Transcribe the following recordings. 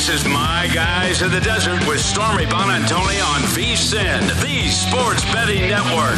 This is My Guys in the Desert with Stormy Buonantony on VSIN, the Sports Betting Network.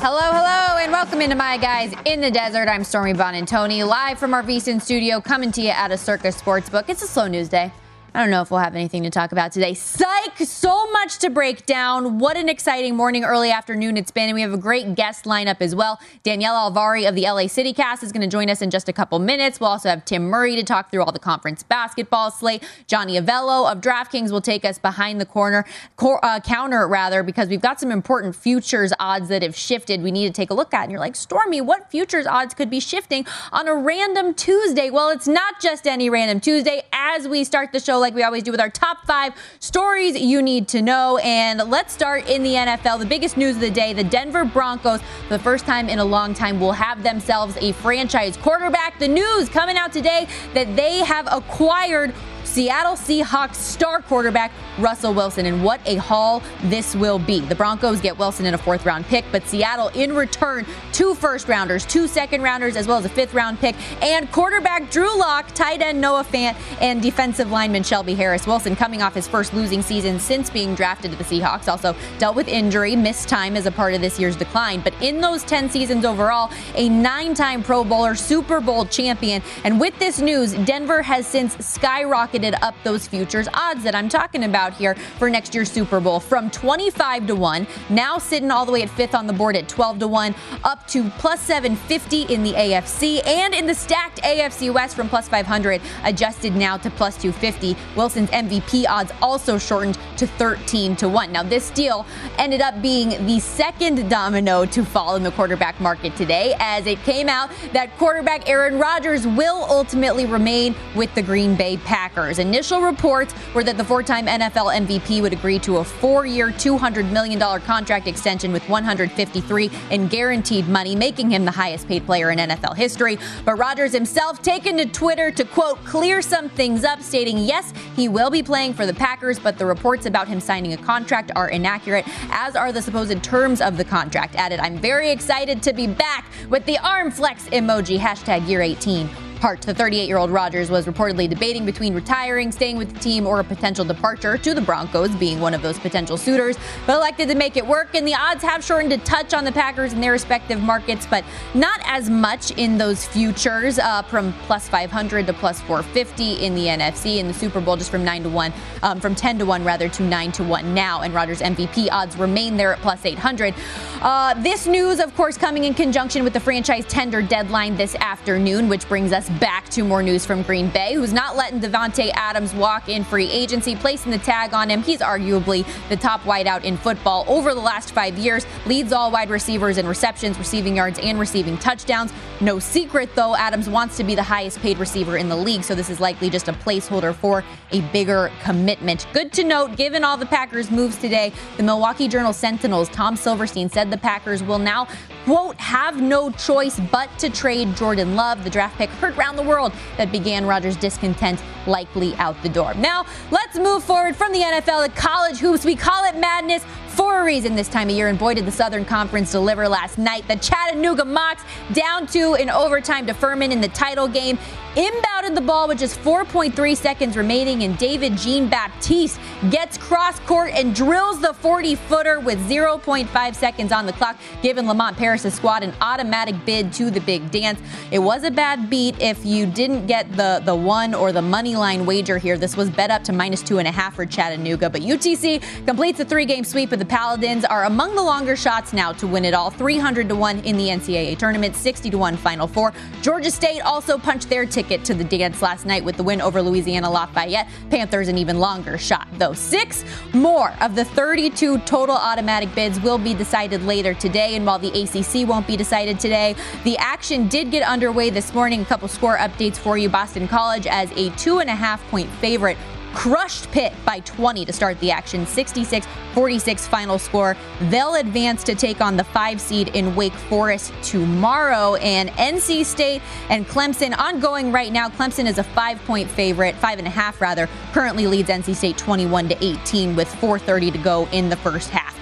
Hello, hello, and welcome into My Guys in the Desert. I'm Stormy Buonantony, live from our VSIN studio, coming to you at a Circa Sportsbook. It's a slow news day. I don't know if we'll have anything to talk about today. Psych! So much to break down. What an exciting morning, early afternoon it's been. And we have a great guest lineup as well. Danielle Alvari of the LA City Cast is going to join us in just a couple minutes. We'll also have Tim Murray to talk through all the conference basketball slate. Johnny Avello of DraftKings will take us behind the corner, cor- uh, counter rather, because we've got some important futures odds that have shifted we need to take a look at. And you're like, Stormy, what futures odds could be shifting on a random Tuesday? Well, it's not just any random Tuesday. As we start the show, like we always do with our top five stories you need to know. And let's start in the NFL. The biggest news of the day the Denver Broncos, for the first time in a long time, will have themselves a franchise quarterback. The news coming out today that they have acquired Seattle Seahawks star quarterback Russell Wilson. And what a haul this will be. The Broncos get Wilson in a fourth round pick, but Seattle in return two first rounders, two second rounders, as well as a fifth round pick, and quarterback Drew Lock, tight end Noah Fant, and defensive lineman Shelby Harris. Wilson coming off his first losing season since being drafted to the Seahawks. Also dealt with injury, missed time as a part of this year's decline. But in those 10 seasons overall, a nine time Pro Bowler, Super Bowl champion. And with this news, Denver has since skyrocketed up those futures odds that I'm talking about here for next year's Super Bowl from 25 to 1, now sitting all the way at fifth on the board at 12 to 1, up to plus 750 in the AFC and in the stacked AFC West from plus 500, adjusted now to plus 250. Wilson's MVP odds also shortened to 13 to 1. Now, this deal ended up being the second domino to fall in the quarterback market today, as it came out that quarterback Aaron Rodgers will ultimately remain with the Green Bay Packers. Initial reports were that the four time NFL MVP would agree to a four year, $200 million contract extension with 153 in guaranteed money, making him the highest paid player in NFL history. But Rodgers himself taken to Twitter to quote, clear some things up, stating, yes, he will be playing for the Packers, but the reports about him signing a contract are inaccurate, as are the supposed terms of the contract. Added, I'm very excited to be back with the arm flex emoji, hashtag year 18 part. The 38 year old Rodgers was reportedly debating between retiring, staying with the team, or a potential departure to the Broncos, being one of those potential suitors, but elected to make it work. And the odds have shortened a touch on the Packers in their respective markets, but not as much in those futures uh, from plus 500 to plus 450 in the NFC in the Super Bowl, just from 9 to 1, um, from 10 to 1 rather to 9 to 1 now. And Rodgers MVP odds remain there at plus 800. Uh, this news, of course, coming in conjunction with the franchise tender deadline this afternoon, which brings us back to more news from Green Bay, who's not letting Davante Adams walk in free agency, placing the tag on him. He's arguably the top wideout in football over the last five years, leads all wide receivers in receptions, receiving yards, and receiving touchdowns. No secret, though, Adams wants to be the highest paid receiver in the league, so this is likely just a placeholder for a bigger commitment. Good to note, given all the Packers' moves today, the Milwaukee Journal Sentinels, Tom Silverstein said the Packers will now, quote, have no choice but to trade Jordan Love, the draft pick heard around the world that began Rodgers' discontent likely out the door. Now, let's move forward from the NFL to college hoops. We call it madness for a reason this time of year, and boy, did the Southern Conference deliver last night. The Chattanooga Mocs down two in overtime to Furman in the title game. Inbounded the ball with just 4.3 seconds remaining, and David Jean Baptiste gets cross court and drills the 40 footer with 0.5 seconds on the clock, giving Lamont Paris' squad an automatic bid to the big dance. It was a bad beat if you didn't get the, the one or the money line wager here. This was bet up to minus two and a half for Chattanooga, but UTC completes a three game sweep of the Paladins are among the longer shots now to win it all 300 to 1 in the NCAA tournament, 60 to 1 Final Four. Georgia State also punched their ticket to the dance last night with the win over Louisiana Lafayette. Panthers an even longer shot, though. Six more of the 32 total automatic bids will be decided later today. And while the ACC won't be decided today, the action did get underway this morning. A couple score updates for you. Boston College as a two and a half point favorite crushed Pitt by 20 to start the action. 66 46 final score. They'll advance to take on the five seed in Wake Forest tomorrow. And NC State and Clemson ongoing right now. Clemson is a five point favorite, five and a half rather, currently leads NC State 21 to 18 with 4.30 to go in the first half.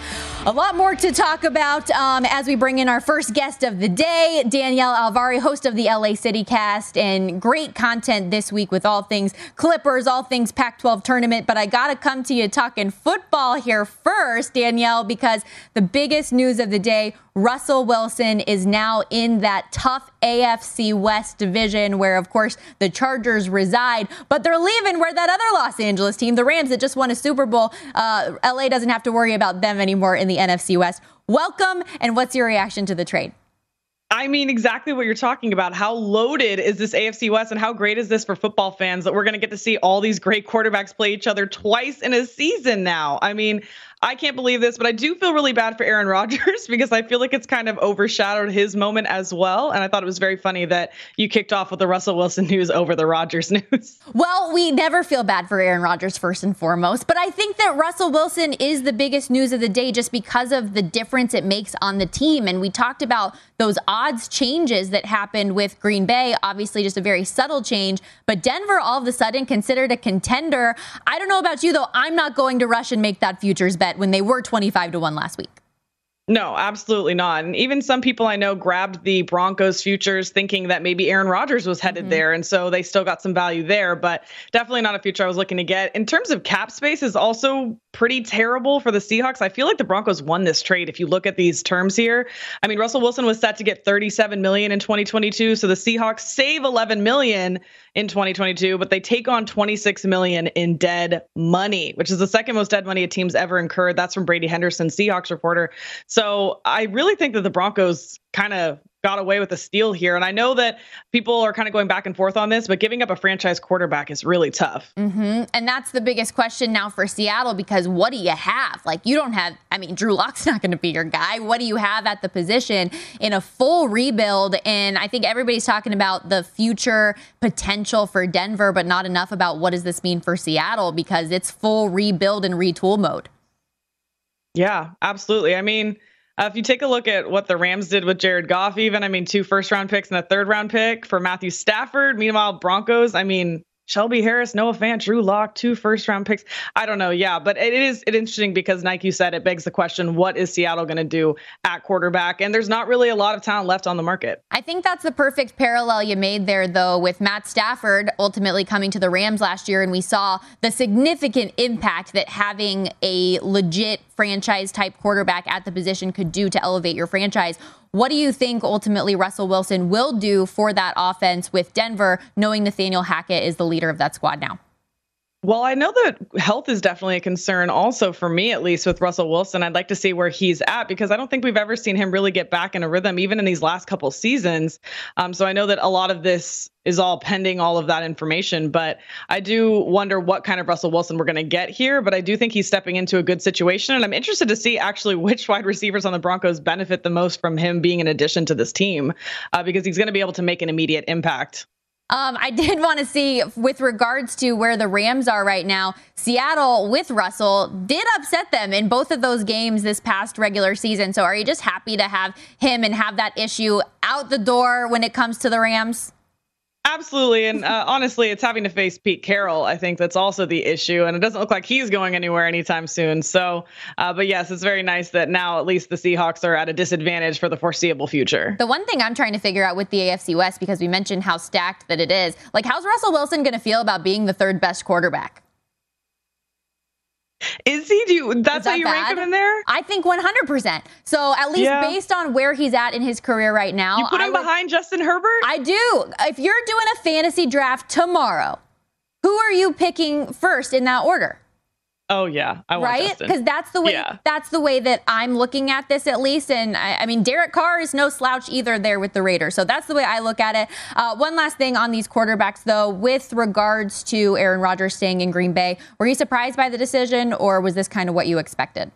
A lot more to talk about um, as we bring in our first guest of the day, Danielle Alvari, host of the LA City Cast, and great content this week with all things Clippers, all things Pac 12 tournament. But I got to come to you talking football here first, Danielle, because the biggest news of the day Russell Wilson is now in that tough AFC West division where, of course, the Chargers reside, but they're leaving where that other Los Angeles team, the Rams that just won a Super Bowl, uh, LA doesn't have to worry about them anymore in the NFC West. Welcome, and what's your reaction to the trade? I mean, exactly what you're talking about. How loaded is this AFC West, and how great is this for football fans that we're going to get to see all these great quarterbacks play each other twice in a season now? I mean, I can't believe this, but I do feel really bad for Aaron Rodgers because I feel like it's kind of overshadowed his moment as well. And I thought it was very funny that you kicked off with the Russell Wilson news over the Rodgers news. Well, we never feel bad for Aaron Rodgers first and foremost, but I think that Russell Wilson is the biggest news of the day just because of the difference it makes on the team. And we talked about those odds changes that happened with Green Bay, obviously just a very subtle change, but Denver all of a sudden considered a contender. I don't know about you though, I'm not going to rush and make that futures bet when they were 25 to 1 last week. No, absolutely not. And even some people I know grabbed the Broncos futures thinking that maybe Aaron Rodgers was headed mm-hmm. there. And so they still got some value there, but definitely not a future I was looking to get. In terms of cap space is also pretty terrible for the Seahawks. I feel like the Broncos won this trade if you look at these terms here. I mean, Russell Wilson was set to get 37 million in 2022, so the Seahawks save 11 million in 2022, but they take on 26 million in dead money, which is the second most dead money a team's ever incurred. That's from Brady Henderson, Seahawks reporter. So I really think that the Broncos kind of got away with a steal here. And I know that people are kind of going back and forth on this, but giving up a franchise quarterback is really tough. Mm-hmm. And that's the biggest question now for Seattle because what do you have? Like, you don't have, I mean, Drew Lock's not going to be your guy. What do you have at the position in a full rebuild? And I think everybody's talking about the future potential for Denver, but not enough about what does this mean for Seattle because it's full rebuild and retool mode. Yeah, absolutely. I mean, uh, if you take a look at what the Rams did with Jared Goff, even, I mean, two first round picks and a third round pick for Matthew Stafford. Meanwhile, Broncos, I mean, Shelby Harris, Noah Fant, Drew Lock, two first round picks. I don't know. Yeah, but it is it interesting because, like you said, it begs the question what is Seattle going to do at quarterback? And there's not really a lot of talent left on the market. I think that's the perfect parallel you made there, though, with Matt Stafford ultimately coming to the Rams last year. And we saw the significant impact that having a legit franchise type quarterback at the position could do to elevate your franchise. What do you think ultimately Russell Wilson will do for that offense with Denver, knowing Nathaniel Hackett is the leader of that squad now? Well, I know that health is definitely a concern also for me, at least with Russell Wilson. I'd like to see where he's at because I don't think we've ever seen him really get back in a rhythm, even in these last couple seasons. Um, so I know that a lot of this is all pending all of that information, but I do wonder what kind of Russell Wilson we're going to get here. But I do think he's stepping into a good situation. And I'm interested to see actually which wide receivers on the Broncos benefit the most from him being an addition to this team uh, because he's going to be able to make an immediate impact. Um, I did want to see, with regards to where the Rams are right now, Seattle with Russell did upset them in both of those games this past regular season. So are you just happy to have him and have that issue out the door when it comes to the Rams? Absolutely. And uh, honestly, it's having to face Pete Carroll. I think that's also the issue. And it doesn't look like he's going anywhere anytime soon. So, uh, but yes, it's very nice that now at least the Seahawks are at a disadvantage for the foreseeable future. The one thing I'm trying to figure out with the AFC West, because we mentioned how stacked that it is, like, how's Russell Wilson going to feel about being the third best quarterback? Is he? Do you, that's that how you bad? rank him in there? I think 100%. So at least yeah. based on where he's at in his career right now, you put him would, behind Justin Herbert. I do. If you're doing a fantasy draft tomorrow, who are you picking first in that order? Oh yeah, I right because that's the way yeah. that's the way that I'm looking at this at least. And I, I, mean, Derek Carr is no slouch either there with the Raiders, so that's the way I look at it. Uh, one last thing on these quarterbacks though, with regards to Aaron Rodgers staying in Green Bay, were you surprised by the decision, or was this kind of what you expected?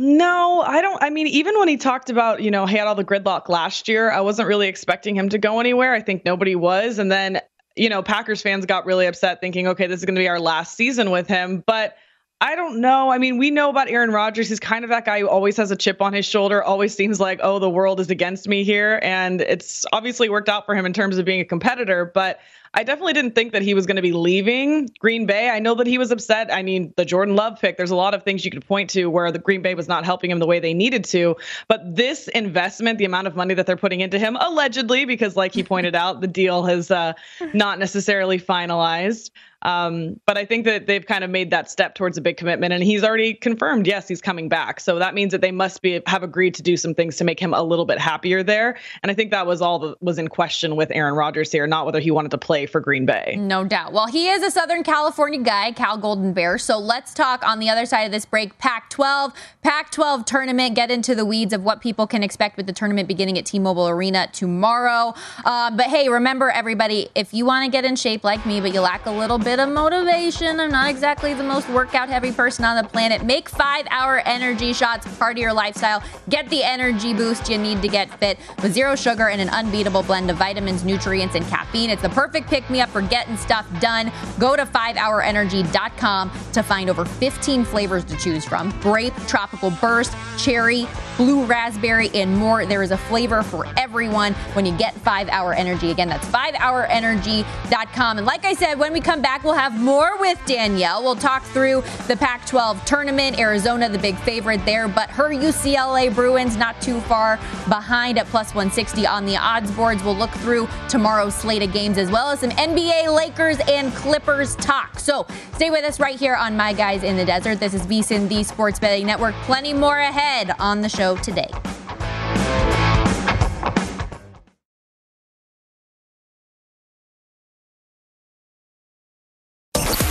No, I don't. I mean, even when he talked about, you know, he had all the gridlock last year, I wasn't really expecting him to go anywhere. I think nobody was. And then, you know, Packers fans got really upset thinking, okay, this is going to be our last season with him. But I don't know. I mean, we know about Aaron Rodgers. He's kind of that guy who always has a chip on his shoulder, always seems like, oh, the world is against me here. And it's obviously worked out for him in terms of being a competitor. But I definitely didn't think that he was going to be leaving Green Bay. I know that he was upset. I mean, the Jordan Love pick, there's a lot of things you could point to where the Green Bay was not helping him the way they needed to. But this investment, the amount of money that they're putting into him, allegedly, because like he pointed out, the deal has uh, not necessarily finalized. Um, but I think that they've kind of made that step towards a big commitment, and he's already confirmed, yes, he's coming back. So that means that they must be have agreed to do some things to make him a little bit happier there. And I think that was all that was in question with Aaron Rodgers here, not whether he wanted to play for Green Bay. No doubt. Well, he is a Southern California guy, Cal Golden Bear. So let's talk on the other side of this break. Pac-12, Pac-12 tournament. Get into the weeds of what people can expect with the tournament beginning at T-Mobile Arena tomorrow. Um, but hey, remember everybody, if you want to get in shape like me, but you lack a little bit bit of motivation. I'm not exactly the most workout heavy person on the planet. Make five hour energy shots part of your lifestyle. Get the energy boost you need to get fit with zero sugar and an unbeatable blend of vitamins, nutrients, and caffeine. It's the perfect pick me up for getting stuff done. Go to 5hourenergy.com to find over 15 flavors to choose from grape, tropical burst, cherry, blue raspberry, and more. There is a flavor for everyone when you get 5 Hour Energy. Again, that's 5hourenergy.com. And like I said, when we come back, we'll have more with Danielle. We'll talk through the Pac 12 tournament. Arizona, the big favorite there, but her UCLA Bruins not too far behind at plus 160 on the odds boards. We'll look through tomorrow's slate of games as well as some NBA Lakers and Clippers talk. So stay with us right here on My Guys in the Desert. This is VSIN, the Sports Betting Network. Plenty more ahead on the show today.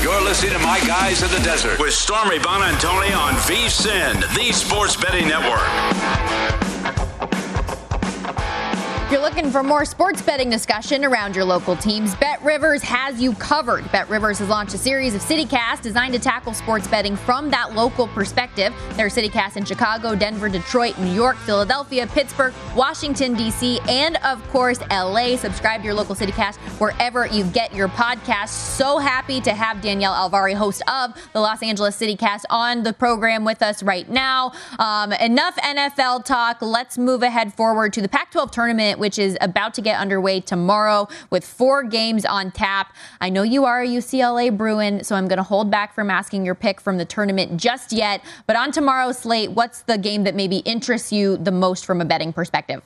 You're listening to My Guys in the Desert with Stormy Buonantony on VSIN, the Sports Betting Network. If you're looking for more sports betting discussion around your local teams, Bet Rivers has you covered. Bet Rivers has launched a series of CityCasts designed to tackle sports betting from that local perspective. There are CityCasts in Chicago, Denver, Detroit, New York, Philadelphia, Pittsburgh, Washington, D.C., and of course, L.A. Subscribe to your local CityCast wherever you get your podcast. So happy to have Danielle Alvari, host of the Los Angeles CityCast, on the program with us right now. Um, enough NFL talk. Let's move ahead forward to the Pac 12 tournament which is about to get underway tomorrow with four games on tap. I know you are a UCLA Bruin, so I'm going to hold back from asking your pick from the tournament just yet. But on tomorrow's slate, what's the game that maybe interests you the most from a betting perspective?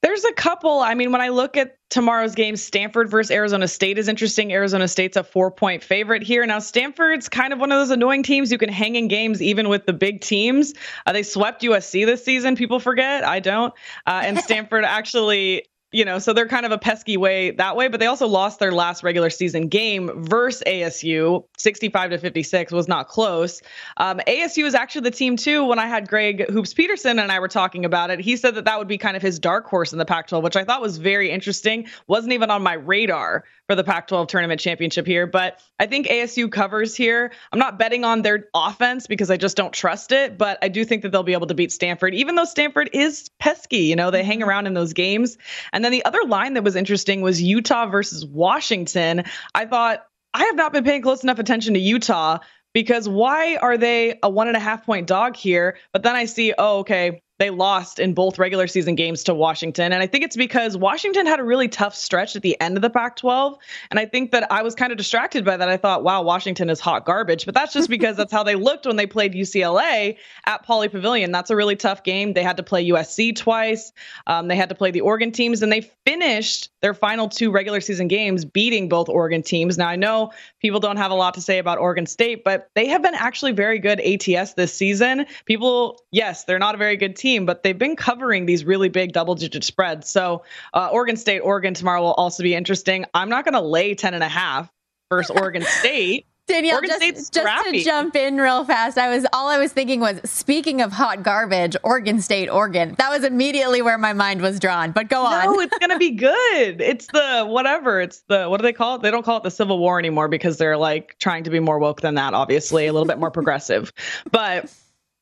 There's a couple. I mean, when I look at tomorrow's game, Stanford versus Arizona State is interesting. Arizona State's a four point favorite here. Now, Stanford's kind of one of those annoying teams you can hang in games even with the big teams. Uh, they swept USC this season. People forget. I don't. Uh, and Stanford actually you know, so they're kind of a pesky way that way, but they also lost their last regular season game versus ASU, 65 to 56 was not close. Um, ASU is actually the team too. When I had Greg Hoops Peterson and I were talking about it, he said that that would be kind of his dark horse in the Pac-12, which I thought was very interesting. wasn't even on my radar for the Pac 12 tournament championship here. But I think ASU covers here. I'm not betting on their offense because I just don't trust it, but I do think that they'll be able to beat Stanford, even though Stanford is pesky. You know, they hang mm-hmm. around in those games. And then the other line that was interesting was Utah versus Washington. I thought, I have not been paying close enough attention to Utah because why are they a one and a half point dog here? But then I see, oh, okay, they lost in both regular season games to Washington. And I think it's because Washington had a really tough stretch at the end of the Pac 12. And I think that I was kind of distracted by that. I thought, wow, Washington is hot garbage. But that's just because that's how they looked when they played UCLA at Pauley Pavilion. That's a really tough game. They had to play USC twice, um, they had to play the Oregon teams, and they finished their final two regular season games beating both Oregon teams. Now, I know people don't have a lot to say about Oregon State, but they have been actually very good ATS this season. People, yes, they're not a very good team team, but they've been covering these really big double digit spreads. So uh, Oregon State, Oregon tomorrow will also be interesting. I'm not going to lay 10 and a half versus Oregon State. Danielle, Oregon just, just to jump in real fast, I was all I was thinking was speaking of hot garbage, Oregon State, Oregon. That was immediately where my mind was drawn. But go on. No, it's gonna be good. It's the whatever. It's the what do they call it? They don't call it the Civil War anymore because they're like trying to be more woke than that. Obviously, a little bit more progressive, but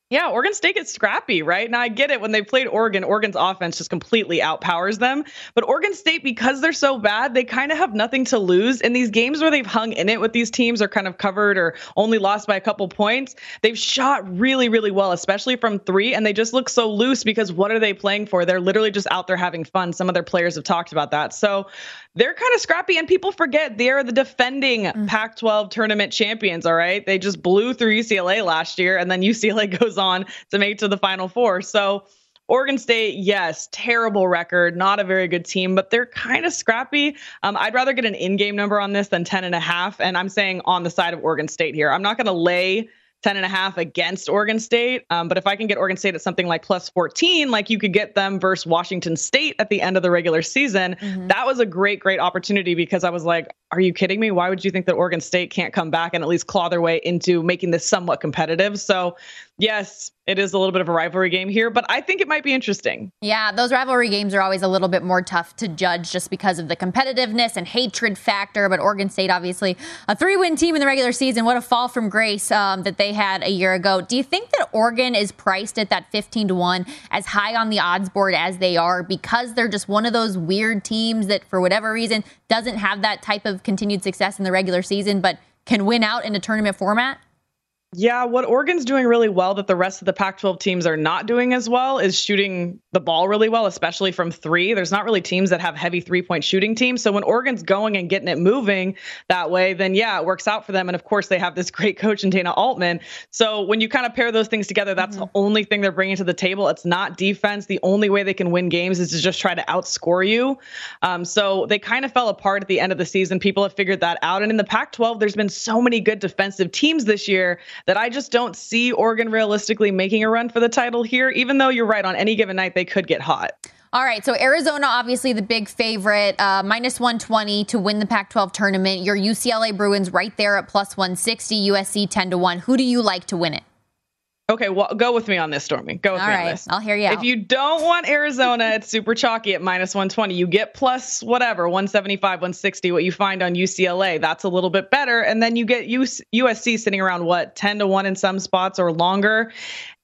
yeah, Oregon State gets scrappy, right? Now I get it when they played Oregon, Oregon's offense just completely outpowers them. But Oregon State, because they're so bad, they kind of have nothing to lose. In these games where they've hung in it with these teams or kind of covered or only lost by a couple points, they've shot really, really well, especially from three. And they just look so loose because what are they playing for? They're literally just out there having fun. Some of their players have talked about that. So they're kind of scrappy and people forget they're the defending mm. Pac 12 tournament champions. All right. They just blew through UCLA last year and then UCLA goes on to make to the final four. So, Oregon State, yes, terrible record, not a very good team, but they're kind of scrappy. Um, I'd rather get an in game number on this than 10 and a half. And I'm saying on the side of Oregon State here. I'm not going to lay 10 and a half against Oregon State. Um, but if I can get Oregon State at something like plus 14, like you could get them versus Washington State at the end of the regular season, mm-hmm. that was a great, great opportunity because I was like, are you kidding me? Why would you think that Oregon State can't come back and at least claw their way into making this somewhat competitive? So, yes, it is a little bit of a rivalry game here, but I think it might be interesting. Yeah, those rivalry games are always a little bit more tough to judge just because of the competitiveness and hatred factor. But Oregon State, obviously, a three win team in the regular season. What a fall from grace um, that they had a year ago. Do you think that Oregon is priced at that 15 to 1 as high on the odds board as they are because they're just one of those weird teams that, for whatever reason, doesn't have that type of continued success in the regular season, but can win out in a tournament format? Yeah, what Oregon's doing really well that the rest of the Pac 12 teams are not doing as well is shooting the ball really well, especially from three. There's not really teams that have heavy three point shooting teams. So when Oregon's going and getting it moving that way, then yeah, it works out for them. And of course, they have this great coach in Dana Altman. So when you kind of pair those things together, that's mm-hmm. the only thing they're bringing to the table. It's not defense. The only way they can win games is to just try to outscore you. Um, so they kind of fell apart at the end of the season. People have figured that out. And in the Pac 12, there's been so many good defensive teams this year that I just don't see Oregon realistically making a run for the title here, even though you're right, on any given night they could get hot. All right, so Arizona, obviously the big favorite, uh, minus 120 to win the Pac 12 tournament. Your UCLA Bruins right there at plus 160, USC 10 to 1. Who do you like to win it? Okay, well, go with me on this, Stormy. Go with All me right, on this. I'll hear you. If out. you don't want Arizona, it's super chalky at minus 120. You get plus whatever, 175, 160, what you find on UCLA. That's a little bit better. And then you get USC sitting around what, 10 to 1 in some spots or longer.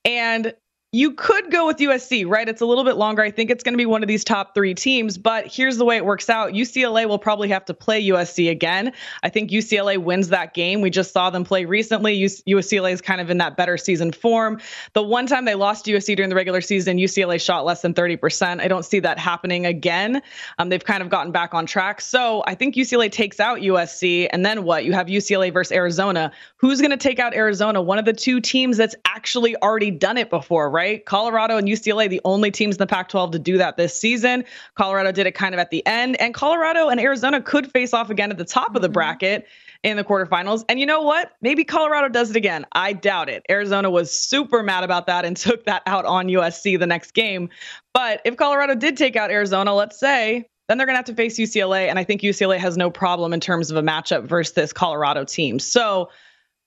And you could go with USC, right? It's a little bit longer. I think it's going to be one of these top three teams, but here's the way it works out. UCLA will probably have to play USC again. I think UCLA wins that game. We just saw them play recently. UCLA is kind of in that better season form. The one time they lost USC during the regular season, UCLA shot less than 30%. I don't see that happening again. Um, they've kind of gotten back on track. So I think UCLA takes out USC. And then what? You have UCLA versus Arizona. Who's going to take out Arizona? One of the two teams that's actually already done it before, right? Right? Colorado and UCLA, the only teams in the Pac 12 to do that this season. Colorado did it kind of at the end, and Colorado and Arizona could face off again at the top mm-hmm. of the mm-hmm. bracket in the quarterfinals. And you know what? Maybe Colorado does it again. I doubt it. Arizona was super mad about that and took that out on USC the next game. But if Colorado did take out Arizona, let's say, then they're going to have to face UCLA. And I think UCLA has no problem in terms of a matchup versus this Colorado team. So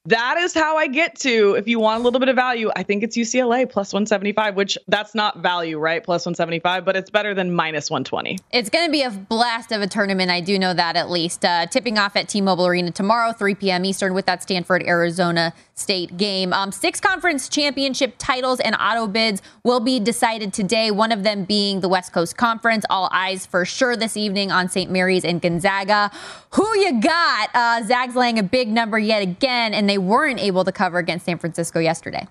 that is how I get to if you want a little bit of value, I think it's UCLA plus 175, which that's not value, right? Plus 175, but it's better than minus 120. It's going to be a blast of a tournament. I do know that at least. Uh, tipping off at T Mobile Arena tomorrow, 3 p.m. Eastern, with that Stanford Arizona State game. Um, six conference championship titles and auto bids will be decided today, one of them being the West Coast Conference. All eyes for sure this evening on St. Mary's and Gonzaga. Who you got? Uh, Zags laying a big number yet again, and they weren't able to cover against San Francisco yesterday.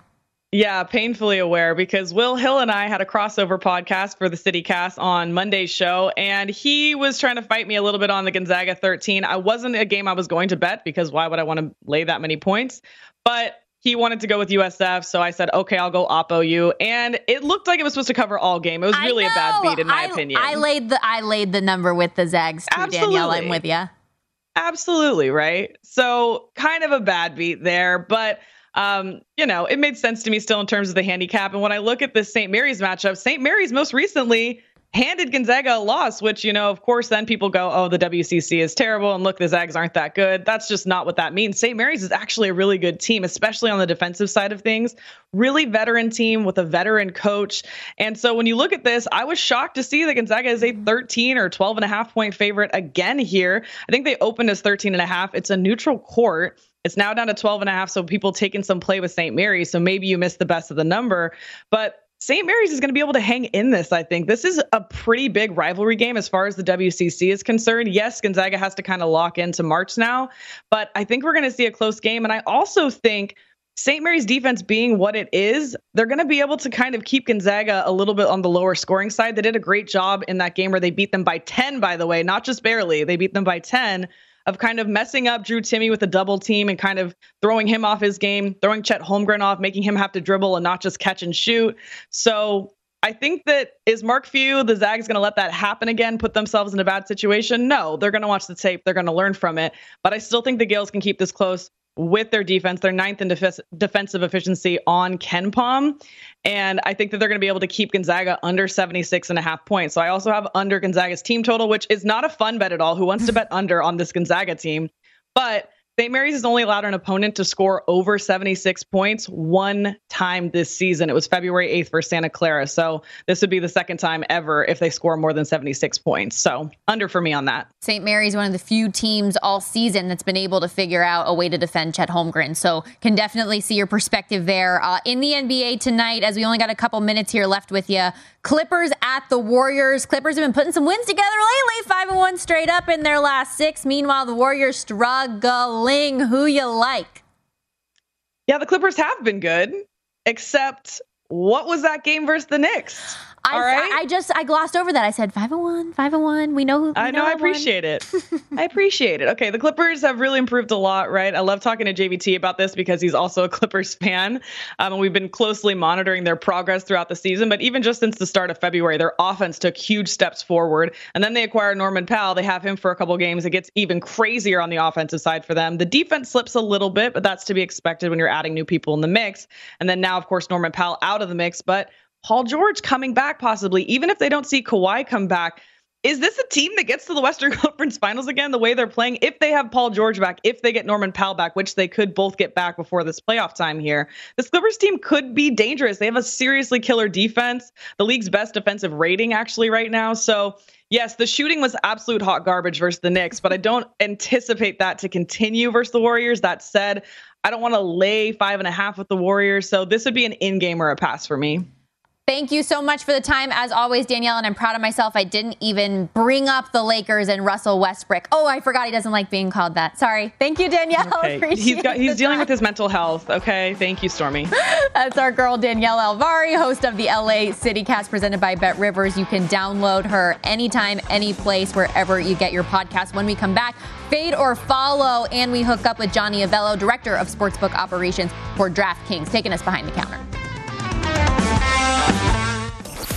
Yeah, painfully aware because Will Hill and I had a crossover podcast for the City Cast on Monday's show, and he was trying to fight me a little bit on the Gonzaga 13. I wasn't a game I was going to bet because why would I want to lay that many points? But he wanted to go with USF, so I said, okay, I'll go Oppo you. And it looked like it was supposed to cover all game. It was really a bad beat, in my I, opinion. I laid the I laid the number with the Zags too, Absolutely. Danielle. I'm with you. Absolutely right. So kind of a bad beat there, but um, you know, it made sense to me still in terms of the handicap. And when I look at this St. Mary's matchup, St. Mary's most recently handed Gonzaga a loss, which, you know, of course, then people go, oh, the WCC is terrible. And look, the Zags aren't that good. That's just not what that means. St. Mary's is actually a really good team, especially on the defensive side of things. Really veteran team with a veteran coach. And so when you look at this, I was shocked to see that Gonzaga is a 13 or 12 and a half point favorite again here. I think they opened as 13 and a half. It's a neutral court. It's now down to 12 and a half. So people taking some play with St. Mary's. So maybe you missed the best of the number. But St. Mary's is going to be able to hang in this, I think. This is a pretty big rivalry game as far as the WCC is concerned. Yes, Gonzaga has to kind of lock into March now, but I think we're going to see a close game. And I also think St. Mary's defense being what it is, they're going to be able to kind of keep Gonzaga a little bit on the lower scoring side. They did a great job in that game where they beat them by 10, by the way, not just barely. They beat them by 10 of kind of messing up Drew Timme with a double team and kind of throwing him off his game, throwing Chet Holmgren off, making him have to dribble and not just catch and shoot. So I think that is Mark Few, the Zags, going to let that happen again, put themselves in a bad situation? No, they're going to watch the tape. They're going to learn from it. But I still think the Gaels can keep this close with their defense. They're ninth in def- defensive efficiency on KenPom. And I think that they're going to be able to keep Gonzaga under 76 and a half points. So I also have under Gonzaga's team total, which is not a fun bet at all. Who wants to bet under on this Gonzaga team? But St. Mary's has only allowed an opponent to score over 76 points one time this season. It was February 8th for Santa Clara. So this would be the second time ever if they score more than 76 points. So under for me on that. St. Mary's one of the few teams all season that's been able to figure out a way to defend Chet Holmgren. So can definitely see your perspective there. Uh, in the NBA tonight, as we only got a couple minutes here left with you, Clippers at the Warriors. Clippers have been putting some wins together lately, five and one straight up in their last six. Meanwhile, the Warriors struggling. Who you like? Yeah, the Clippers have been good, except what was that game versus the Knicks? I, right? I, I, just I glossed over that. I said five and one, five and one. We know. We I know. know I appreciate it. I appreciate it. Okay, the Clippers have really improved a lot, right? I love talking to JVT about this because he's also a Clippers fan, um, and we've been closely monitoring their progress throughout the season. But even just since the start of February, their offense took huge steps forward, and then they acquired Norman Powell. They have him for a couple games. It gets even crazier on the offensive side for them. The defense slips a little bit, but that's to be expected when you're adding new people in the mix. And then now, of course, Norman Powell out of the mix, but Paul George coming back possibly, even if they don't see Kawhi come back. Is this a team that gets to the Western Conference Finals again the way they're playing? If they have Paul George back, if they get Norman Powell back, which they could both get back before this playoff time here, this Clippers team could be dangerous. They have a seriously killer defense, the league's best defensive rating actually right now. So, yes, the shooting was absolute hot garbage versus the Knicks, but I don't anticipate that to continue versus the Warriors. That said, I don't want to lay five and a half with the Warriors. So, this would be an in game or a pass for me. Thank you so much for the time. As always, Danielle, and I'm proud of myself. I didn't even bring up the Lakers and Russell Westbrook. Oh, I forgot he doesn't like being called that. Sorry. Thank you, Danielle. Okay. He's got, he's dealing time. with his mental health. Okay. Thank you, Stormy. That's our girl, Danielle Alvari, host of the LA City Cast presented by Bet Rivers. You can download her anytime, any place, wherever you get your podcast. When we come back, fade or follow, and we hook up with Johnny Avello, director of sportsbook operations for DraftKings, taking us behind the counter.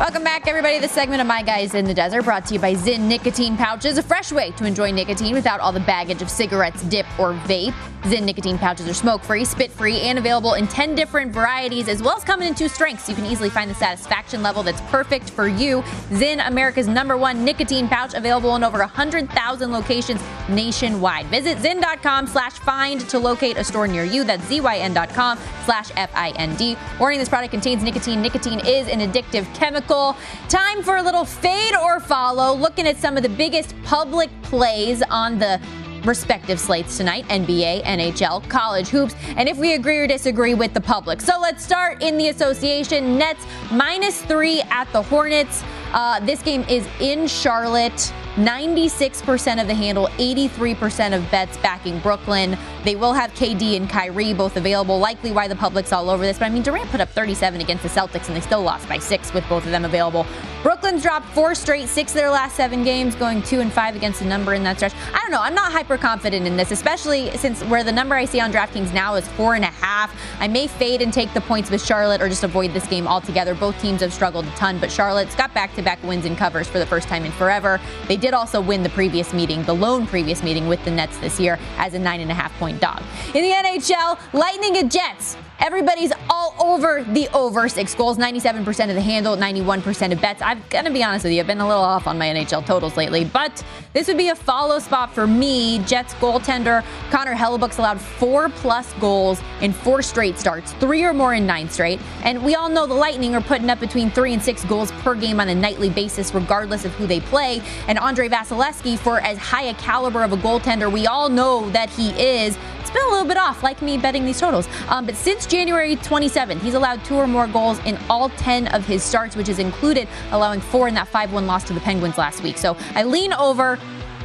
Welcome back, everybody. This segment of My Guys in the Desert brought to you by Zyn Nicotine Pouches, a fresh way to enjoy nicotine without all the baggage of cigarettes, dip, or vape. Zyn nicotine pouches are smoke free, spit free, and available in 10 different varieties, as well as coming in two strengths. You can easily find the satisfaction level that's perfect for you. Zyn, America's number one nicotine pouch, available in over 100,000 locations nationwide. Visit zyn.com slash find to locate a store near you. That's zyn.com slash F-I-N-D. Warning this product contains nicotine. Nicotine is an addictive chemical Time for a little fade or follow, looking at some of the biggest public plays on the respective slates tonight NBA, NHL, college hoops, and if we agree or disagree with the public. So let's start in the association. Nets minus three at the Hornets. Uh, this game is in Charlotte. 96% of the handle, 83% of bets backing Brooklyn. They will have KD and Kyrie both available, likely why the public's all over this. But I mean, Durant put up 37 against the Celtics and they still lost by six with both of them available. Brooklyn's dropped four straight, six of their last seven games, going two and five against the number in that stretch. I don't know. I'm not hyper confident in this, especially since where the number I see on DraftKings now is four and a half. I may fade and take the points with Charlotte or just avoid this game altogether. Both teams have struggled a ton, but Charlotte's got back to back wins and covers for the first time in forever. They did also win the previous meeting, the lone previous meeting with the Nets this year as a nine and a half point dog. In the NHL, Lightning and Jets. Everybody's all over the over six goals, 97% of the handle, 91% of bets. I'm going to be honest with you, I've been a little off on my NHL totals lately, but this would be a follow spot for me. Jets goaltender Connor Hellebuyck's allowed four plus goals in four straight starts, three or more in nine straight. And we all know the Lightning are putting up between three and six goals per game on a nightly basis, regardless of who they play. And Andre Vasilevskiy, for as high a caliber of a goaltender we all know that he is, it's been a little bit off, like me betting these totals. Um, but since January 27th, he's allowed two or more goals in all 10 of his starts, which is included allowing four in that 5 1 loss to the Penguins last week. So I lean over,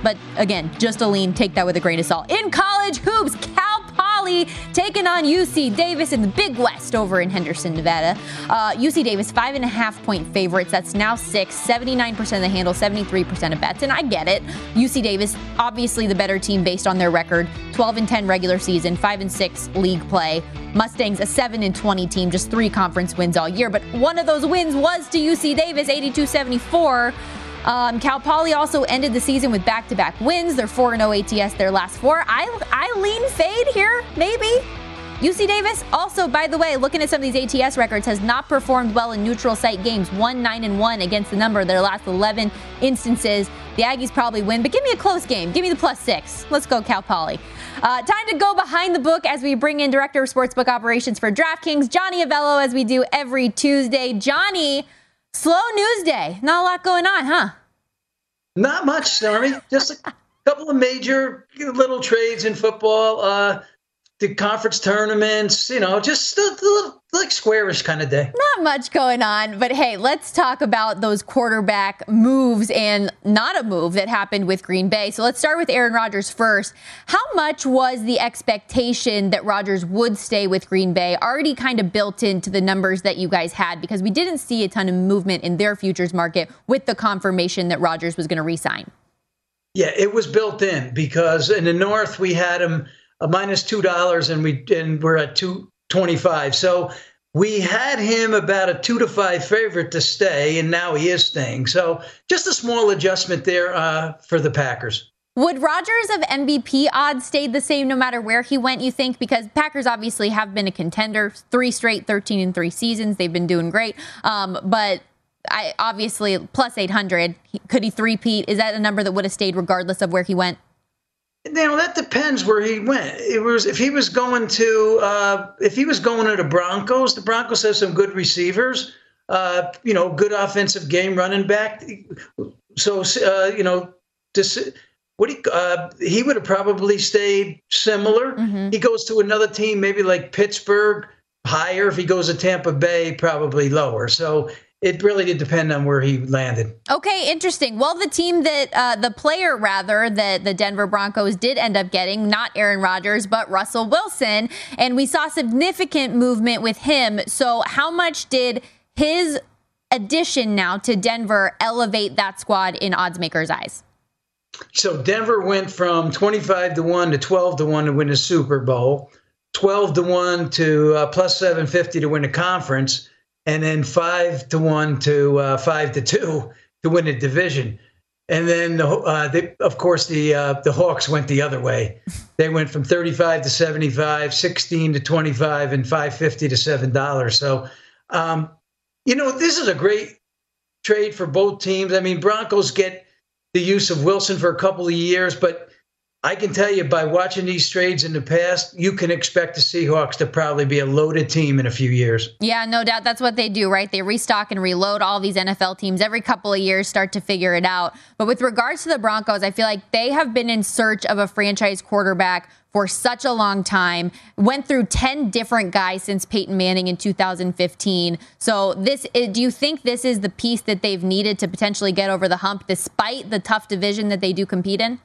but again, just a lean. Take that with a grain of salt. In college hoops, Cal Poly taking on UC Davis in the Big West over in Henderson, Nevada. Uh, UC Davis, five and a half point favorites. That's now six, 79% of the handle, 73% of bets. And I get it. UC Davis, obviously the better team based on their record 12 and 10 regular season, 5 and 6 league play. Mustangs, a 7 and 20 team, just three conference wins all year. But one of those wins was to UC Davis, 82 74. Um, Cal Poly also ended the season with back-to-back wins. They're 4-0 ATS their last four. I I lean fade here, maybe. UC Davis also, by the way, looking at some of these ATS records, has not performed well in neutral site games. One nine and one against the number their last 11 instances. The Aggies probably win, but give me a close game. Give me the plus six. Let's go, Cal Poly. Uh, time to go behind the book as we bring in Director of Sportsbook Operations for DraftKings, Johnny Avello, as we do every Tuesday. Johnny, slow news day. Not a lot going on, huh? Not much, Stormy. Just a couple of major little trades in football. Uh, the conference tournaments, you know, just a, little like squarish kind of day. Not much going on, but hey, let's talk about those quarterback moves and not a move that happened with Green Bay. So let's start with Aaron Rodgers first. How much was the expectation that Rodgers would stay with Green Bay already kind of built into the numbers that you guys had? Because we didn't see a ton of movement in their futures market with the confirmation that Rodgers was going to resign. Yeah, it was built in because in the North we had him minus two dollars, and we and we're at two twenty five. So we had him about a two to five favorite to stay, and now he is staying. So just a small adjustment there uh, for the Packers. Would Rodgers of MVP odds stayed the same no matter where he went, you think? Because Packers obviously have been a contender, three straight, 13 and three seasons. They've been doing great. Um, but I obviously plus 800. Could he three-peat? Is that a number that would have stayed regardless of where he went? You know that depends where he went. It was if he was going to uh, if he was going to the Broncos. The Broncos have some good receivers. Uh, you know, good offensive game running back. So uh, you know, this what he uh, he would have probably stayed similar. Mm-hmm. He goes to another team, maybe like Pittsburgh, higher. If he goes to Tampa Bay, probably lower. So it really did depend on where he landed. Okay, interesting. Well, the team that uh, the player rather that the Denver Broncos did end up getting, not Aaron Rodgers, but Russell Wilson, and we saw significant movement with him. So, how much did his addition now to Denver elevate that squad in odds makers' eyes? So Denver went from 25 to 1 to 12 to 1 to win the Super Bowl, 12 to 1 to uh, plus 750 to win the conference and then five to one to uh, five to two to win a division. And then, uh, they, of course, the uh, the Hawks went the other way. They went from 35 to 75, 16 to 25, and 550 to seven dollars. So, um, you know, this is a great trade for both teams. I mean, Broncos get the use of Wilson for a couple of years, but I can tell you by watching these trades in the past, you can expect the Seahawks to probably be a loaded team in a few years. Yeah, no doubt. That's what they do, right? They restock and reload all these NFL teams every couple of years, start to figure it out. But with regards to the Broncos, I feel like they have been in search of a franchise quarterback for such a long time. Went through 10 different guys since Peyton Manning in 2015. So this eh, do you think this is the piece that they've needed to potentially get over the hump despite the tough division that they do compete in?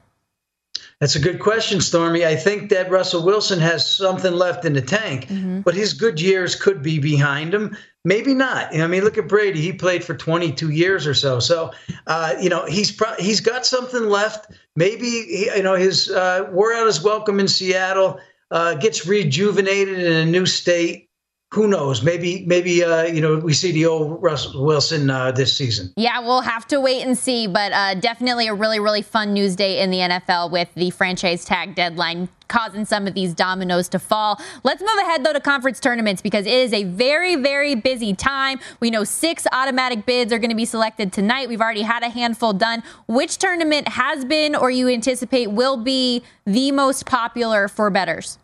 That's a good question, Stormy. I think that Russell Wilson has something left in the tank, mm-hmm. but his good years could be behind him. Maybe not. I mean, look at Brady. He played for 22 years or so. So, uh, you know, he's pro- he's got something left. Maybe he, you know his uh, wore out his welcome in Seattle. Uh, gets rejuvenated in a new state. Who knows? Maybe, maybe uh, you know, we see the old Russell Wilson uh, this season. Yeah, we'll have to wait and see, but uh, definitely a really, really fun news day in the NFL with the franchise tag deadline causing some of these dominoes to fall. Let's move ahead though to conference tournaments because it is a very, very busy time. We know six automatic bids are going to be selected tonight. We've already had a handful done. Which tournament has been or you anticipate will be the most popular for bettors?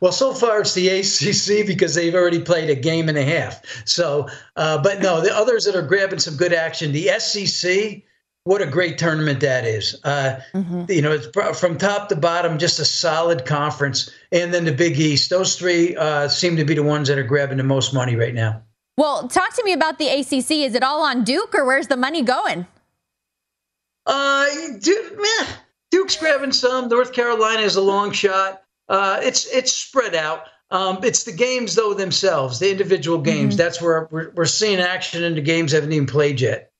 Well, so far it's the ACC because they've already played a game and a half. So, uh, but no, the others that are grabbing some good action, the SEC, what a great tournament that is. Uh, mm-hmm. You know, it's from top to bottom, just a solid conference. And then the Big East, those three uh, seem to be the ones that are grabbing the most money right now. Well, talk to me about the ACC. Is it all on Duke or where's the money going? Uh, Duke, man, Duke's grabbing some. North Carolina is a long shot. Uh, it's it's spread out. Um, it's the games though themselves, the individual games. Mm-hmm. That's where we're, we're seeing action in the games haven't even played yet.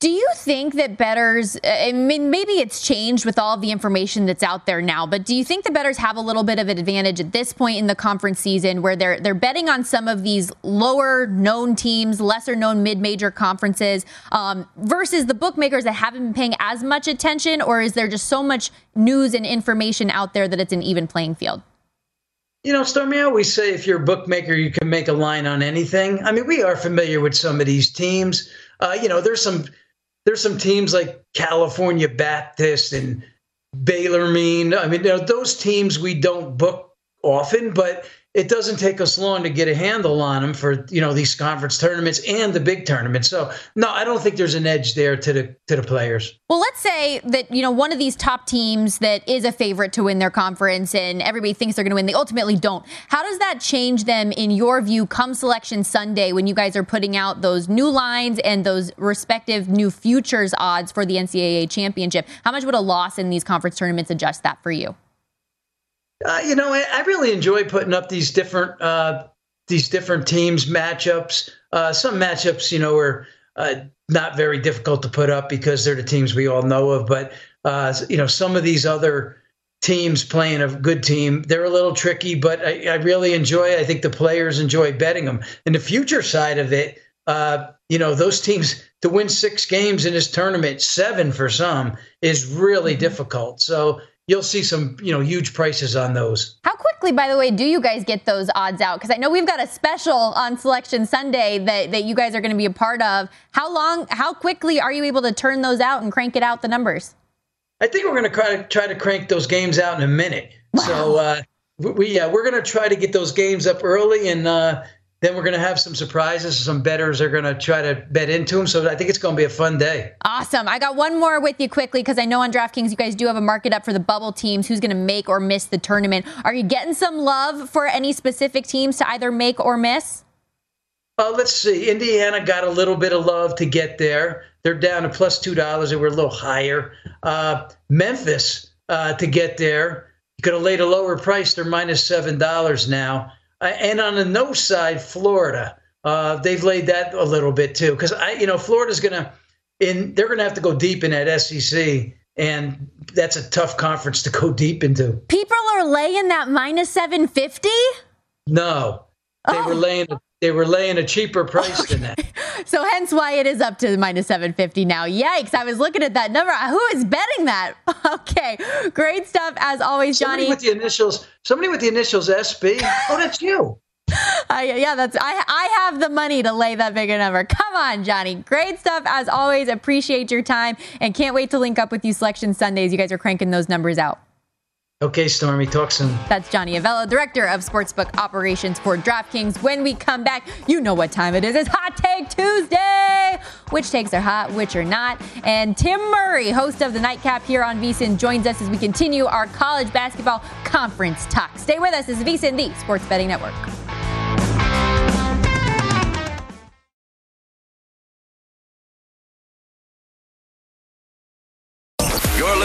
Do you think that bettors, I mean, maybe it's changed with all the information that's out there now, but do you think the bettors have a little bit of an advantage at this point in the conference season where they're they're betting on some of these lower known teams, lesser known mid major conferences, um, versus the bookmakers that haven't been paying as much attention, or is there just so much news and information out there that it's an even playing field? You know, Stormy, I always say if you're a bookmaker, you can make a line on anything. I mean, we are familiar with some of these teams. Uh, you know, there's some there's some teams like California Baptist and Bellarmine. I mean, those teams we don't book often, but it doesn't take us long to get a handle on them for you know these conference tournaments and the big tournaments. So no, I don't think there's an edge there to the to the players. Well, let's say that you know one of these top teams that is a favorite to win their conference, and everybody thinks they're going to win. They ultimately don't. How does that change them in your view? Come selection Sunday, when you guys are putting out those new lines and those respective new futures odds for the NCAA championship, how much would a loss in these conference tournaments adjust that for you? Uh, you know, I, I, really enjoy putting up these different uh, these different teams matchups. Uh, some matchups, you know, are uh, not very difficult to put up because they're the teams we all know of. But uh, you know, some of these other teams playing a good team, they're a little tricky. But I, I really enjoy. It. I think the players enjoy betting them. And the future side of it, uh, you know, those teams to win six games in this tournament, seven for some, is really mm-hmm. difficult. So you'll see some, you know, huge prices on those. How quickly, by the way, do you guys get those odds out? Because I know we've got a special on Selection Sunday that, that you guys are going to be a part of. How long, how quickly are you able to turn those out and crank it out the numbers? I think we're going to try to try to crank those games out in a minute. Wow. So uh, we yeah, we're going to try to get those games up early and uh, then we're going to have some surprises. Some bettors are going to try to bet into them. So I think it's going to be a fun day. Awesome. I got one more with you quickly because I know on DraftKings you guys do have a market up for the bubble teams. Who's going to make or miss the tournament? Are you getting some love for any specific teams to either make or miss? Uh, let's see. Indiana got a little bit of love to get there. They're down to plus two dollars. They were a little higher. Uh, Memphis uh, to get there. You could have laid a lower price. They're minus seven dollars now. Uh, and on the no side, Florida. Uh, they've laid that a little bit too, because I, you know, Florida's gonna, in they're gonna have to go deep in that SEC, and that's a tough conference to go deep into. People are laying that minus seven fifty. No, they oh. were laying they were laying a cheaper price than that. so hence why it is up to minus 750 now. Yikes. I was looking at that number. Who is betting that? okay. Great stuff as always, Johnny. Somebody with the initials, somebody with the initials SB. Oh, that's you. Uh, yeah, that's I. I have the money to lay that big a number. Come on, Johnny. Great stuff as always. Appreciate your time and can't wait to link up with you Selection Sundays. You guys are cranking those numbers out. Okay, Stormy, talk soon. That's Johnny Avello, Director of Sportsbook Operations for DraftKings. When we come back, you know what time it is. It's Hot Take Tuesday. Which takes are hot, which are not. And Tim Murray, host of the Nightcap here on VSIN, joins us as we continue our college basketball conference talk. Stay with us. This is VSIN, the Sports Betting Network.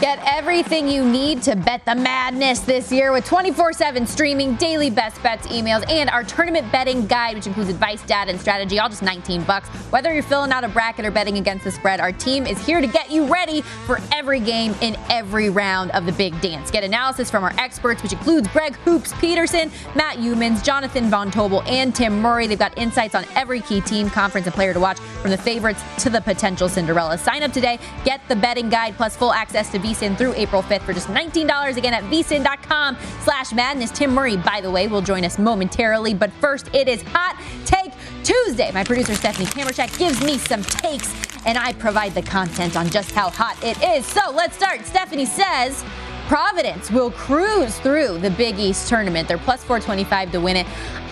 Get everything you need to bet the madness this year with 24 7 streaming, daily best bets, emails, and our tournament betting guide, which includes advice, data, and strategy, all just 19 bucks. Whether you're filling out a bracket or betting against the spread, our team is here to get you ready for every game in every round of the big dance. Get analysis from our experts, which includes Greg Hoops Peterson, Matt Youmans, Jonathan Von Tobel, and Tim Murray. They've got insights on every key team, conference, and player to watch, from the favorites to the potential Cinderella. Sign up today, get the betting guide plus full access to VSIN through April 5th for just $19 again at vsin.com slash madness. Tim Murray, by the way, will join us momentarily. But first, it is Hot Take Tuesday. My producer, Stephanie Kamerchak, gives me some takes, and I provide the content on just how hot it is. So let's start. Stephanie says, Providence will cruise through the Big East tournament. They're plus 425 to win it.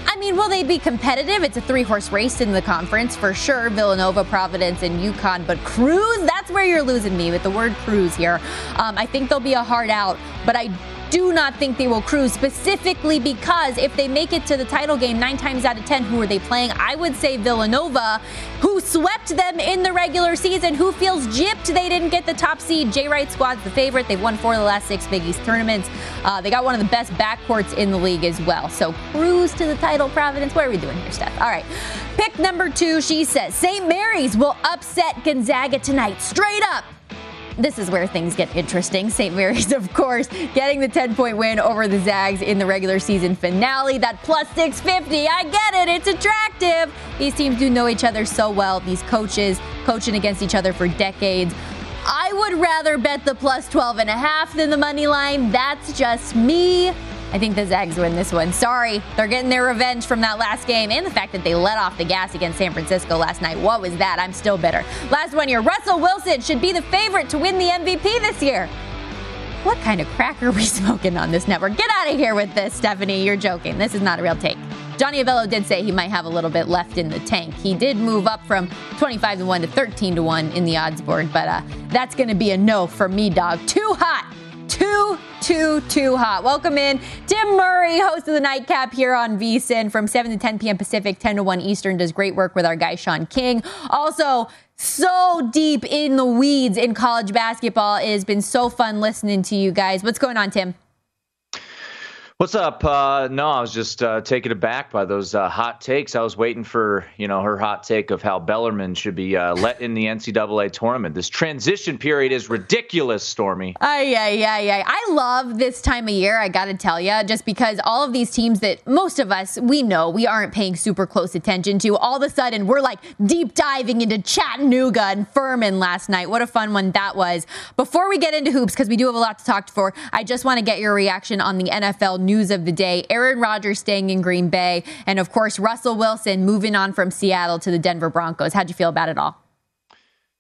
I mean, will they be competitive? It's a three horse race in the conference for sure. Villanova, Providence, and UConn. But cruise, that's where you're losing me with the word cruise here. Um, I think they'll be a hard out, but I do not think they will cruise specifically because if they make it to the title game nine times out of ten, who are they playing? I would say Villanova, who swept them in the regular season, who feels gypped they didn't get the top seed. Jay Wright squad's the favorite. They've won four of the last six Big East tournaments. Uh, they got one of the best backcourts in the league as well. So cruise to the title, Providence. What are we doing here, Steph? All right. Pick number two, she says St. Mary's will upset Gonzaga tonight. Straight up this is where things get interesting. St. Mary's, of course, getting the 10 point win over the Zags in the regular season finale. That plus 650, I get it, it's attractive. These teams do know each other so well. These coaches coaching against each other for decades. I would rather bet the plus 12 and a half than the money line. That's just me. I think the Zags win this one. Sorry, they're getting their revenge from that last game and the fact that they let off the gas against San Francisco last night. What was that? I'm still bitter. Last one here Russell Wilson should be the favorite to win the MVP this year. What kind of crack are we smoking on this network? Get out of here with this, Stephanie. You're joking. This is not a real take. Johnny Avello did say he might have a little bit left in the tank. He did move up from 25 to 1 to 13 to 1 in the odds board, but uh, that's going to be a no for me, dog. Too hot too, too, hot. Welcome in Tim Murray, host of the Nightcap here on VSIN from 7 to 10 p.m. Pacific, 10 to 1 Eastern. Does great work with our guy Sean King. Also, so deep in the weeds in college basketball. It has been so fun listening to you guys. What's going on, Tim? What's up? Uh, no, I was just uh, taken aback by those uh, hot takes. I was waiting for you know her hot take of how Bellarmine should be uh, let in the NCAA tournament. This transition period is ridiculous, Stormy. Ay, ay, ay, ay. I love this time of year. I got to tell you, just because all of these teams that most of us we know we aren't paying super close attention to, all of a sudden we're like deep diving into Chattanooga and Furman last night. What a fun one that was. Before we get into hoops, because we do have a lot to talk for, I just want to get your reaction on the NFL news of the day. Aaron Rodgers staying in Green Bay, and of course, Russell Wilson moving on from Seattle to the Denver Broncos. How'd you feel about it all?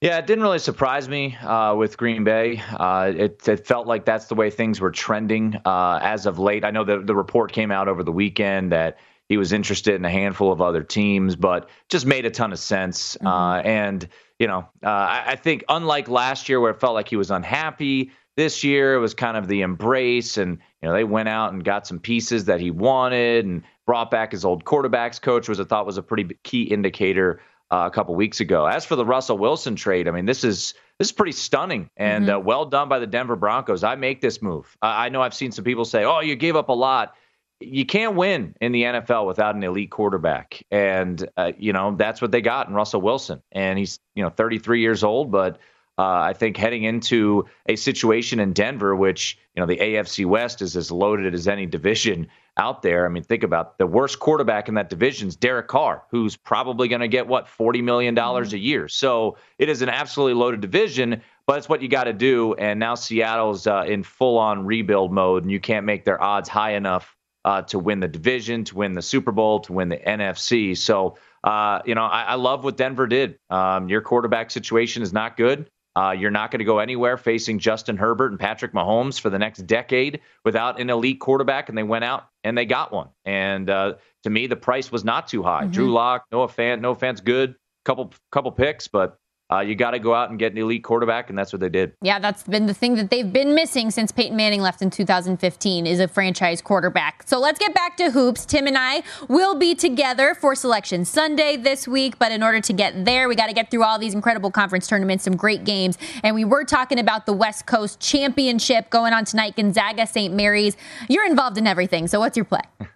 Yeah, it didn't really surprise me uh, with Green Bay. Uh, it, it, felt like that's the way things were trending uh, as of late. I know that the report came out over the weekend that he was interested in a handful of other teams, but just made a ton of sense. Mm-hmm. Uh, and, you know, uh, I, I think unlike last year where it felt like he was unhappy, this year it was kind of the embrace and you know they went out and got some pieces that he wanted and brought back his old quarterbacks coach was I thought was a pretty key indicator uh, a couple weeks ago. As for the Russell Wilson trade, I mean this is this is pretty stunning and mm-hmm. uh, well done by the Denver Broncos. I make this move. Uh, I know I've seen some people say, "Oh, you gave up a lot." You can't win in the NFL without an elite quarterback, and uh, you know that's what they got in Russell Wilson. And he's you know 33 years old, but uh, I think heading into a situation in Denver, which you know the AFC West is as loaded as any division out there. I mean, think about the worst quarterback in that division is Derek Carr, who's probably going to get what forty million dollars mm-hmm. a year. So it is an absolutely loaded division, but it's what you got to do. And now Seattle's uh, in full-on rebuild mode, and you can't make their odds high enough uh, to win the division, to win the Super Bowl, to win the NFC. So. Uh, you know, I, I, love what Denver did. Um, your quarterback situation is not good. Uh, you're not going to go anywhere facing Justin Herbert and Patrick Mahomes for the next decade without an elite quarterback, and they went out and they got one. And uh, to me, the price was not too high. Mm-hmm. Drew Lock, no offense, no offense, good couple couple picks, but uh, you got to go out and get an elite quarterback, and that's what they did. Yeah, that's been the thing that they've been missing since Peyton Manning left in 2015 is a franchise quarterback. So let's get back to hoops. Tim and I will be together for Selection Sunday this week, but in order to get there, we got to get through all these incredible conference tournaments, some great games, and we were talking about the West Coast Championship going on tonight, Gonzaga, St. Mary's. You're involved in everything, so what's your play?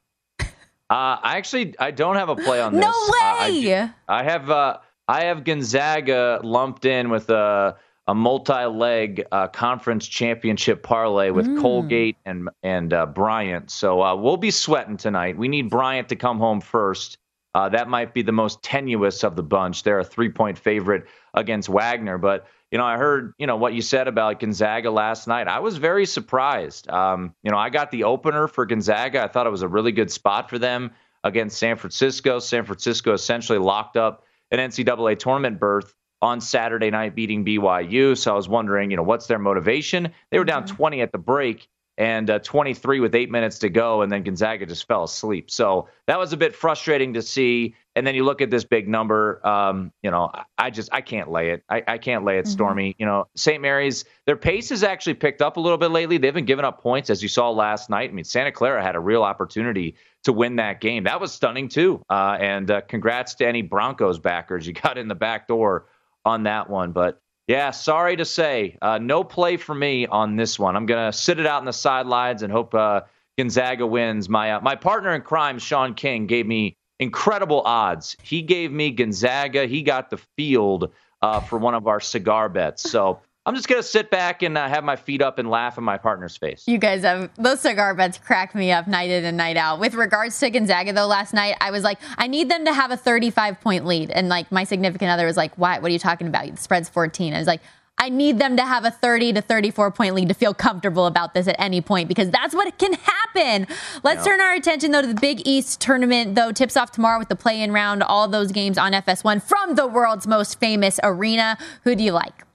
Uh, I actually I don't have a play on this. No Uh, way. I, I have uh, I have Gonzaga lumped in with a a multi-leg uh, conference championship parlay with Mm. Colgate and and uh, Bryant. So uh, we'll be sweating tonight. We need Bryant to come home first. Uh, that might be the most tenuous of the bunch. They're a three-point favorite against Wagner, but you know I heard you know what you said about Gonzaga last night. I was very surprised. Um, you know I got the opener for Gonzaga. I thought it was a really good spot for them against San Francisco. San Francisco essentially locked up an NCAA tournament berth on Saturday night, beating BYU. So I was wondering, you know, what's their motivation? They were down 20 at the break and uh, 23 with eight minutes to go, and then Gonzaga just fell asleep. So that was a bit frustrating to see. And then you look at this big number. Um, you know, I- just I can't lay it. I, I can't lay it, Stormy. You know, St. Mary's their pace has actually picked up a little bit lately. They've been giving up points, as you saw last night. I mean, Santa Clara had a real opportunity to win that game. That was stunning too. Uh, and uh, congrats to any Broncos backers. You got in the back door on that one, but yeah, sorry to say, uh, no play for me on this one. I'm gonna sit it out in the sidelines and hope uh, Gonzaga wins. My uh, my partner in crime, Sean King, gave me incredible odds. He gave me Gonzaga. He got the field uh, for one of our cigar bets. So I'm just gonna sit back and uh, have my feet up and laugh in my partner's face. You guys have those cigar bets crack me up night in and night out. With regards to Gonzaga, though, last night I was like, I need them to have a 35 point lead, and like my significant other was like, "Why? What are you talking about? The spread's 14." I was like. I need them to have a 30 to 34 point lead to feel comfortable about this at any point because that's what can happen. Let's turn our attention though to the Big East tournament though. Tips off tomorrow with the play in round, all those games on FS1 from the world's most famous arena. Who do you like?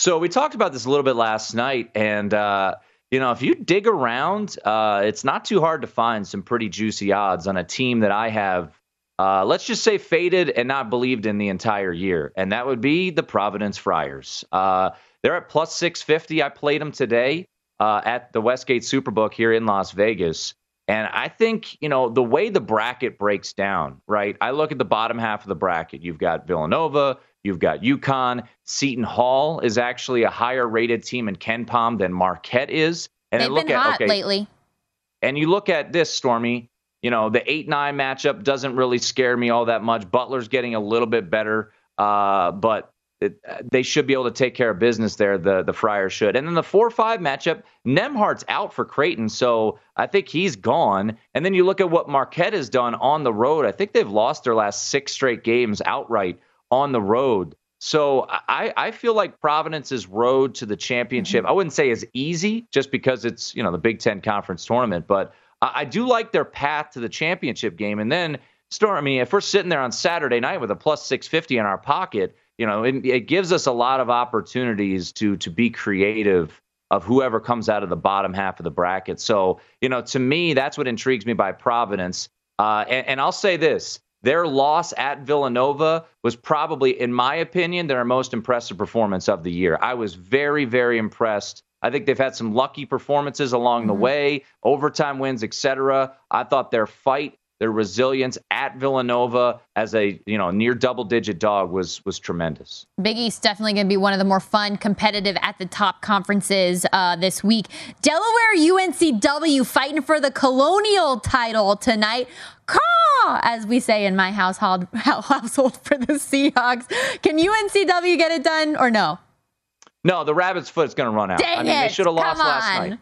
So we talked about this a little bit last night, and uh, you know, if you dig around, uh, it's not too hard to find some pretty juicy odds on a team that I have. Uh, let's just say faded and not believed in the entire year, and that would be the Providence Friars. Uh, they're at plus 650. I played them today uh, at the Westgate Superbook here in Las Vegas. And I think, you know, the way the bracket breaks down, right? I look at the bottom half of the bracket. You've got Villanova, you've got UConn. Seton Hall is actually a higher rated team in KenPom than Marquette is. And They've look been at hot okay, lately. and you look at this, Stormy, you know, the 8 9 matchup doesn't really scare me all that much. Butler's getting a little bit better, uh, but it, they should be able to take care of business there. The the Friars should. And then the 4 5 matchup, Nembhard's out for Creighton, so I think he's gone. And then you look at what Marquette has done on the road. I think they've lost their last six straight games outright on the road. So I, I feel like Providence's road to the championship, I wouldn't say is easy just because it's, you know, the Big Ten conference tournament, but I, I do like their path to the championship game. And then Storm, I mean, if we're sitting there on Saturday night with a plus 650 in our pocket, you know, it, it gives us a lot of opportunities to to be creative of whoever comes out of the bottom half of the bracket. So, you know, to me, that's what intrigues me by Providence. Uh, and, and I'll say this their loss at Villanova was probably, in my opinion, their most impressive performance of the year. I was very, very impressed. I think they've had some lucky performances along the way, overtime wins, etc. I thought their fight, their resilience at Villanova as a you know near double digit dog was was tremendous. Big East definitely going to be one of the more fun, competitive at the top conferences uh, this week. Delaware UNCW fighting for the Colonial title tonight. Caw, as we say in my household household for the Seahawks. Can UNCW get it done or no? No, the rabbit's foot is going to run out. Dang I mean, it. they should have lost last night.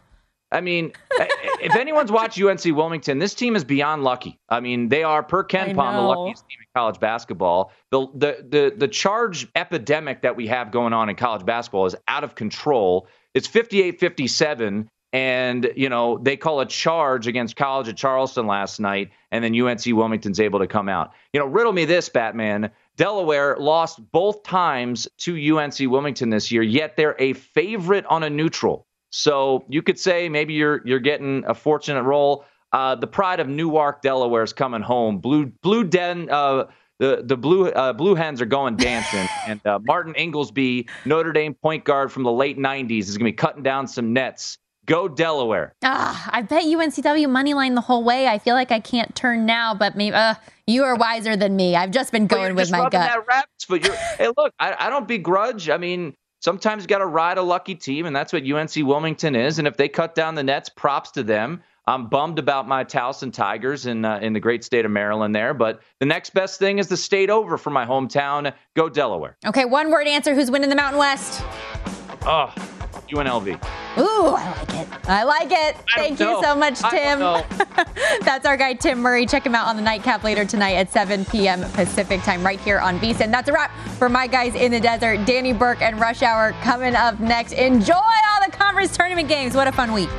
I mean, if anyone's watched UNC Wilmington, this team is beyond lucky. I mean, they are per KenPom the luckiest team in college basketball. The, the the the charge epidemic that we have going on in college basketball is out of control. It's 58-57 and you know they call a charge against college at charleston last night and then unc wilmington's able to come out. You know riddle me this batman. Delaware lost both times to unc wilmington this year yet they're a favorite on a neutral. So you could say maybe you're you're getting a fortunate roll uh, the pride of newark delaware is coming home. Blue blue den uh, the the blue uh, blue hens are going dancing, and uh, Martin Ingelsby, Notre Dame point guard from the late '90s, is going to be cutting down some nets. Go Delaware. Ah, I bet UNCW money line the whole way. I feel like I can't turn now, but maybe uh, you are wiser than me. I've just been going with my gut. That raps, but you're, hey, look, I, I don't begrudge. I mean, sometimes you got to ride a lucky team, and that's what UNC Wilmington is. And if they cut down the nets, props to them. I'm bummed about my Towson Tigers in uh, in the great state of Maryland there, but the next best thing is the state over for my hometown. Go Delaware. Okay, one word answer. Who's winning the Mountain West? Oh, UNLV. Ooh, I like it. I like it. Thank you so much, Tim. That's our guy, Tim Murray. Check him out on the nightcap later tonight at 7 p.m. Pacific time, right here on VSIN. That's a wrap for my guys in the desert. Danny Burke and Rush Hour coming up next. Enjoy all the conference tournament games. What a fun week.